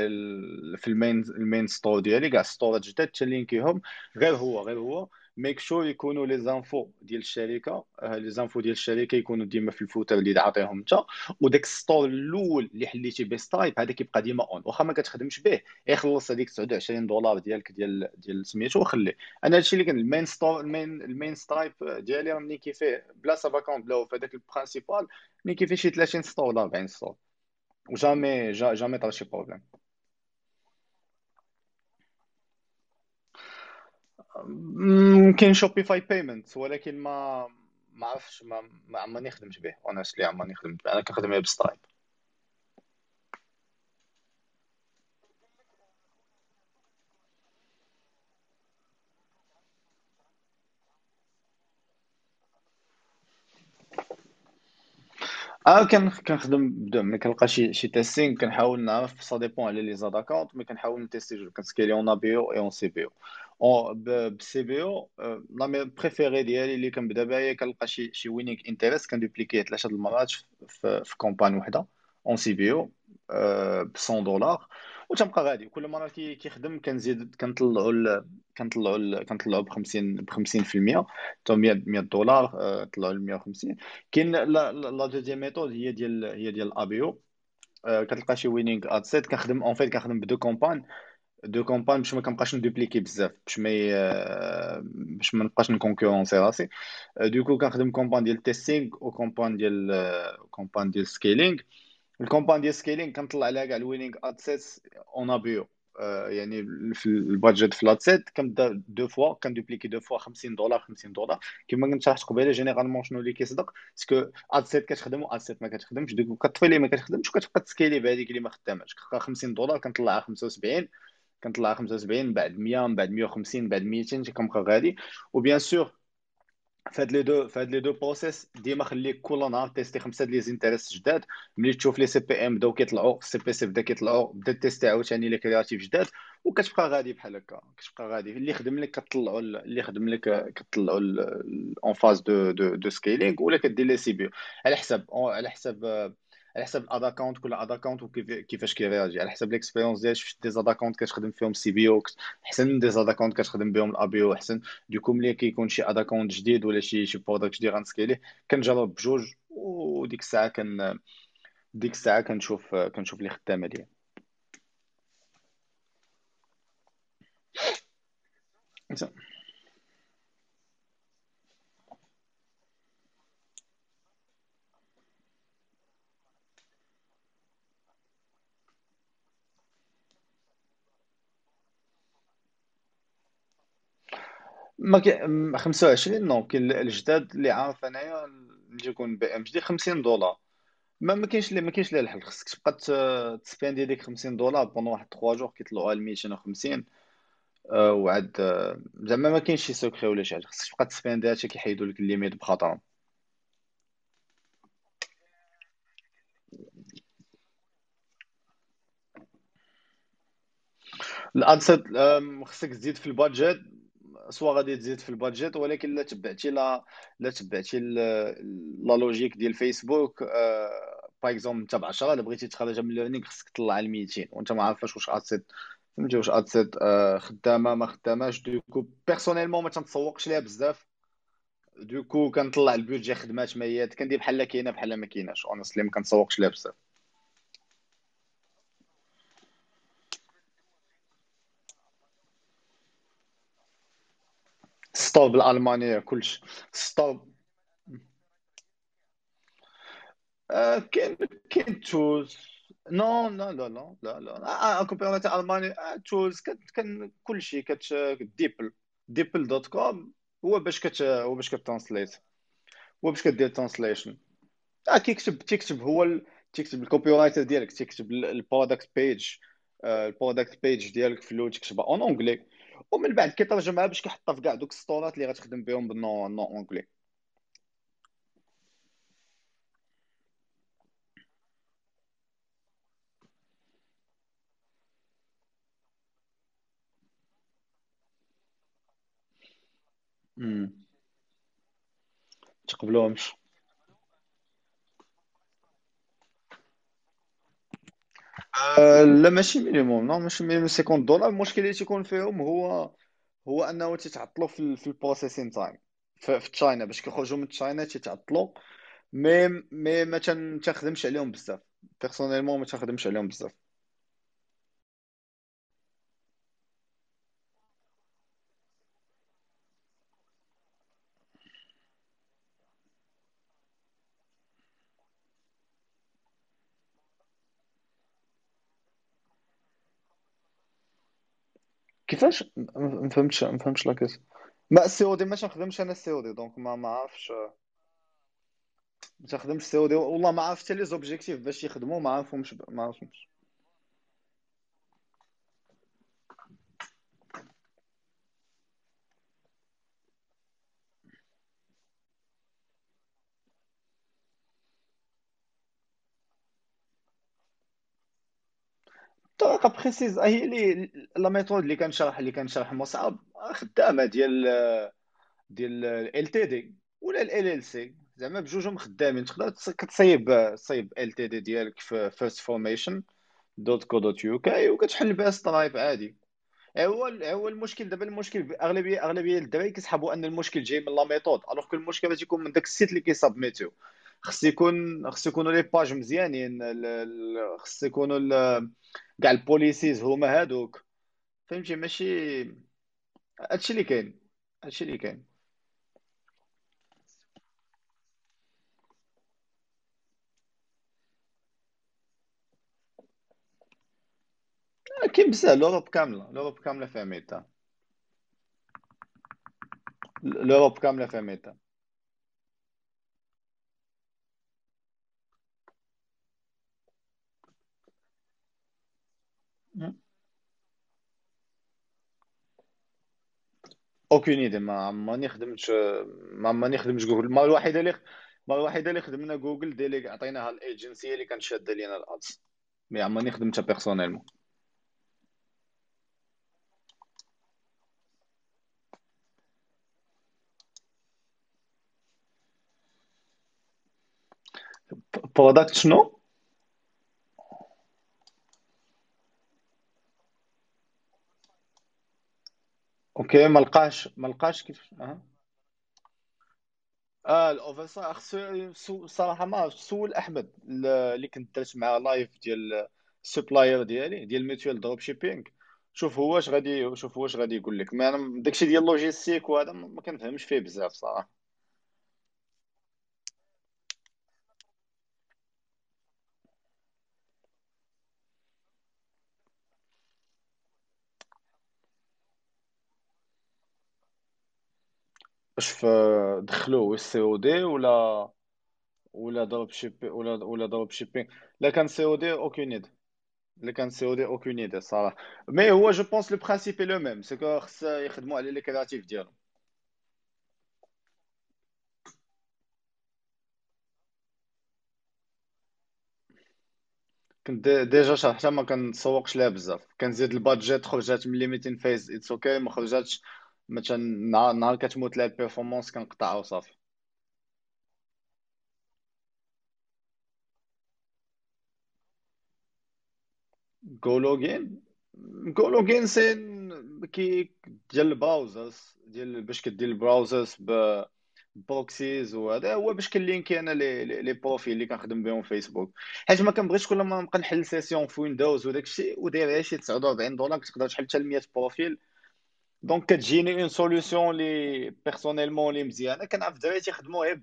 في ال main ال main store ديالي كاع store ات جداد تلينكيهم غير هو غير هو. make sure يكونوا les infos ديال الشركة آه، les infos ديال الشركة يكونوا ديما في ال footer اللي عاطيهم انت وداك ال store الأول اللي حليتي به Stripe هذاك يبقى ديما on واخا ما كتخدمش به يخلص هذيك 29 دولار ديالك ديال ديال سميتو وخليه. أنا هادشي اللي كان المين ستور المين ال main Stripe ديالي راه ملي كيفيه بلا سافاكونت بلا في هذاك ال principal ملي كيفيه شي 30 store ولا 40 store و jamais jamais طرا شي problème كاين Shopify Payment ولكن ما ما عرفتش ما عمرني خدمت به honestly عمرني خدمت أنا كنخدم ب Stripe آه كان كنخدم بدا ملي كنلقى شي شي testing كنحاول نعرف ça dépend على les ad accounts mais كنحاول نتيستي جوج كنسكيلي en ABO en CBO en بال CBO la méthode préférée ديالي اللي كنبدا بها هي كنلقى شي شي winning interest كندوبليكيه ثلاثة المرات في, في campagne وحده en CBO ب 100 دولار وتنبقى غادي. كل مرة كي كيخدم كنزيد كنطلعوا كنطلعوا كنطلعوا ب 50 ب 50% حتى 100 100 دولار طلعوا ل 150 كاين la deuxième méthode هي ديال هي ديال ال ABO كتلقى شي winning ad set كنخدم en fait كنخدم ب deux campagnes. deux campagnes باش ما كنبقاش ندوبليكي بزاف باش ما باش ما نبقاش نكونكورونسي راسي. donc كنخدم campagne ديال testing و campagne ديال campagne ديال scaling ال campagne ديال scaling كنطلع عليها كاع ال winning ad sets en ABO يعني في ال budget في l'ad set كنبدا deux fois كندوبليكي deux fois 50 دولار 50 دولار. كما قلت شرحت قبيلة généralement شنو اللي كيصدق؟ parce que ad set كتخدم و ad set ما كتخدمش. donc كطفي اللي ما كتخدمش وكتبقى تسكيلي بهذيك اللي ما كتلقى 50 دولار كنطلعها 75 كنطلعها 75 بعد 100 من بعد 150 بعد 200 كنبقى غادي و bien sûr فهاد les deux فهاد les deux process ديما خليك كل نهار تيستي خمسة les intérêts جداد. ملي تشوف les CPM بداو كيطلعوا ال CPC بدا كيطلعوا بدا تيستي عاوتاني les créatifs جداد وكتبقى غادي بحال هكا كتبقى غادي. اللي خدم لك كطلعوا اللي خدم لك كطلعوا en phase de de de scaling ولا كدير les CB. على حساب على حساب على حسب ال ad account كل ad account وكيفاش كيرياجي على حسب l'expérience ديالك شفت des ad accounts كتخدم فيهم CBO احسن من des ad accounts كتخدم بهم ال ABO احسن donc ملي كيكون شي ad account جديد ولا شي شي product جديد غنسكيليه كنجرب بجوج وديك الساعة كن ديك الساعة كنشوف كنشوف اللي خدامة ديالي ما كي 25 نو كاين الجداد اللي عارف انايا اللي يكون بي ام جديد 50 دولار. ما ما كاينش اللي ما كاينش لها الحل خصك تبقى تسباندي ديك 50 دولار pendant واحد 3 jours كيطلعوها ل 250 أه وعاد زعما ما كاينش شي secret ولا شي حاجة خصك تبقى تسباندي حتى كيحيدوا لك ال limite بخاطرهم. ال ad set خصك تزيد في ال budget soit غادي تزيد في ال budget ولكن لا تبعتي لا لا تبعتي la logique ديال فيسبوك par exemple انت ب 10 إلا بغيتي تخرج من learning خصك تطلع ل 200 وأنت ما عارفاش واش ad set فهمتي واش ad set خدامة ما خداماش. donc personnellement ما تنتسوقش ليها بزاف. donc كنطلع ال budget خدمات ما هي كندير بحال كاينة بحال ما كايناش. honestly ما كنتسوقش ليها بزاف. ستوب بالالمانيه كلشي ستوب آه، كاين كاين تولز نو لا لا لا لا لا كومبيرات ألماني. تولز كان كلشي كت ديبل. ديبل دوت كوم. هو باش كت هو باش كترانسليت هو باش كدير ترانسليشن. أه كيكتب تيكتب هو تيكتب الكوبي رايتر ديالك. تيكتب البرودكت بيج البرودكت بيج ديالك في اللول تكتبها اون اونجلي ومن بعد كيترجمها باش كيحطها في كاع دوك السطورات اللي غتخدم بهم بالنو نو أونجلي. تقبلوهمش. آه، لا ماشي minimum non ماشي minimum 50 دولار. المشكل اللي تيكون فيهم هو هو أنه تيتعطلوا في, في ال processing time في, في تشاينا باش كيخرجوا من تشاينا تيتعطلوا مي مي ما تنخدمش عليهم بزاف. personnellement ما تنخدمش عليهم بزاف. كيفاش ما فهمتش ما فهمتش لاكيس ما ال COD ما تنخدمش أنا ال COD donc ما ما عارفش ما تنخدمش ال COD والله ما عرفت حتى les objectifs باش يخدموا ما عارفهمش ما عرفهمش. طريقه بريسيز هي اللي لا ميثود اللي كنشرح اللي كنشرح مصعب خدامة ديال ديال ال تي دي ولا ال ال سي زعما بجوجهم خدامين. تقدر كتصيب تصيب ال تي دي ديالك في فيرست فورميشن دوت كو دوت يو كي وكتحل بها سترايب عادي. هو هو المشكل؟ دابا المشكل اغلبيه أغلبية الدراري كيسحبوا أن المشكل جاي من لا ميثود ألوغ كو المشكل تيكون من داك السيت اللي كيسابميتيو خص يكون خص يكونوا لي باج مزيانين. خص يكونوا كاع ال policies هما هادوك. فهمتي؟ ماشي هادشي اللي كاين هادشي اللي كاين. كاين بزاف l'Europe كاملة l'Europe كاملة فيها ميتا. l'Europe كاملة فيها ميتا. aucune idée ما عمرني خدمت ما عمرني خدمت جوجل. المره الوحيدة اللي المره الوحيدة اللي خدمنا جوجل ديلي عطيناها الايجنسيه اللي كانت شادة لينا ال ads. mais عمرني خدمتها personnellement product شنو؟ Okay ما لقاش ما لقاش كيف آه ال offer خصو صراحة ما سول أحمد اللي كنت درت معاه live ديال ال supplier ديالي ديال ميتوال dropshipping شوف هو واش غادي شوف هو واش غادي يقول لك. ما أنا داكشي ديال لوجيستيك وهذا ما كنفهمش فيه بزاف صراحة. واش في دخلوه ال COD ولا ولا dropship ولا ولا dropshipping لا كان COD aucune idée لا كان COD aucune idée الصراحه mais هو je pense le principe le même سكو خص يخدموا على les créatives ديالهم. كنت déjà شرحتها ما كنتسوقش ليها بزاف. كنزيد ال budget خرجات من ليميتين فيز it's okay ما خرجاتش مثلا نهار نهار كتموت لها ال performance كنقطعها وصافي GoLogin GoLogin c'est quoi ديال ال browsers ديال باش كدير ال browsers ب proxies وهذا هو باش كن link ي أنا les les profils اللي كنخدم بهم فيسبوك حيت ما كنبغيش كل ما نبقى نحل session في Windows وداك الشيء وداير شي 49 دولار تقدر تحل حتى 100 profil donc كتجيني une solution لي personnellement لي مزيانه كنعرف الدراري تيخدموا غير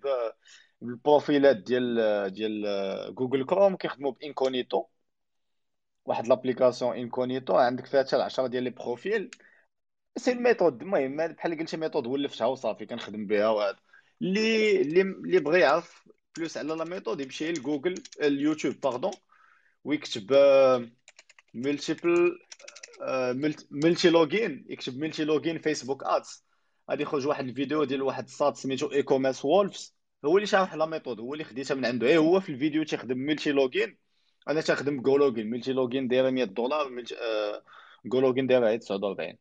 بال profil ات ديال ديال Google Chrome كيخدموا ب incognito واحد l'application incognito عندك فيها حتى 10 ديال les profils c'est ال méthode المهم بحال قلتي méthode ولفتها وصافي كنخدم بها وهذا اللي اللي بغى يعرف plus على la méthode يمشي لجوجل اليوتيوب pardon ويكتب multiple Multilogin يكتب Multilogin Facebook ads. غادي يخرج واحد الفيديو ديال واحد ال site سميتو Ecommerce Wolves. هو اللي شارح la méthode هو اللي خديتها من عنده. إيه هو في الفيديو تيخدم Multilogin. أنا تخدم GoLogin Multilogin دايرة 100 دولار multi GoLogin دايرة 49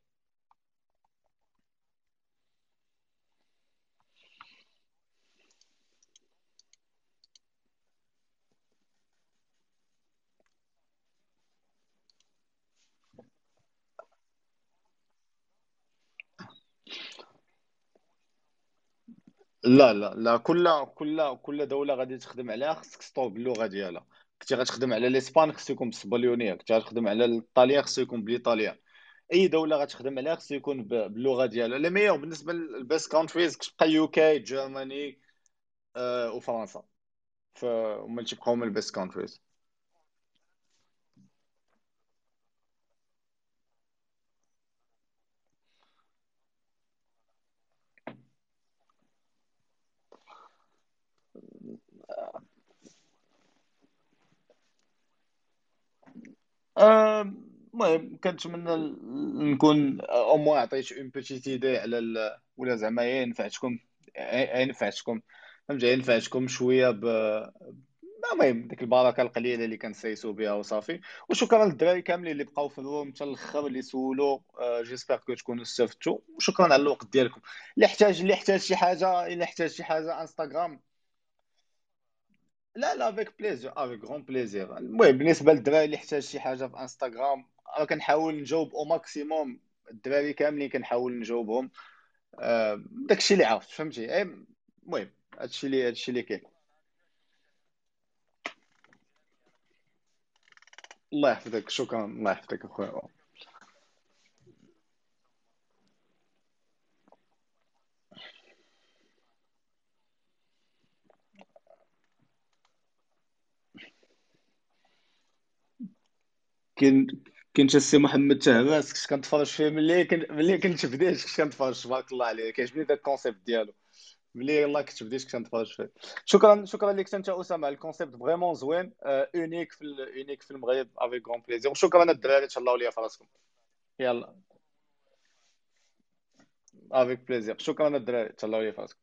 لا لا لا كل كل كل دولة غادي تخدم عليها خصك ت store باللغة ديالها. كنتي غتخدم على الإسبان خصو يكون بالسباليونيه كنتي غتخدم على الايطاليان خصو يكون بالايطاليان أي دولة غتخدم عليها خصو يكون باللغة ديالها. la meilleure بالنسبة لل best countries كتبقى UK Germany آه وفرنسا. فهما اللي تيبقاو من ال best countries المهم كنتمنى نكون au moins عطيت une petite idée على ال... ولا زعما ينفعتكم ينفعتكم. فهمت ينفعتكم شوية ب المهم ديك البركة القليلة اللي كنسيسو بها وصافي. وشكرا للدراري كاملين اللي بقاو في ال room حتى الأخر اللي سولوا j'espère que تكونوا استفدتوا. وشكرا على الوقت ديالكم. اللي احتاج اللي احتاج شي حاجة اللي احتاج شي حاجة انستغرام لا لا avec plaisir avec grand plaisir المهم بالنسبة للدراري اللي احتاج شي حاجة في انستغرام راه كنحاول نجاوب au maximum الدراري كاملين كنحاول نجاوبهم. آه داكشي اللي عرفت فهمتي؟ المهم هادشي اللي هادشي اللي كاين. الله يحفظك شكرا الله يحفظك أخويا. كاين كاين السي محمد تهراس كنت كنتفرج فيه ملي كنت ملي كنت بديت كنت كنتفرج تبارك الله عليه كيعجبني داك ال concept ديالو. ملي يلاه كنت بديت كنت كنتفرج فيه. شكرا شكرا لك انت أسامة ال concept vraiment زوين unique في unique في المغرب avec grand plaisir وشكرا الدراري تهلاو ليا في راسكم. يلا. avec plaisir شكرا الدراري تهلاو ليا في راسكم.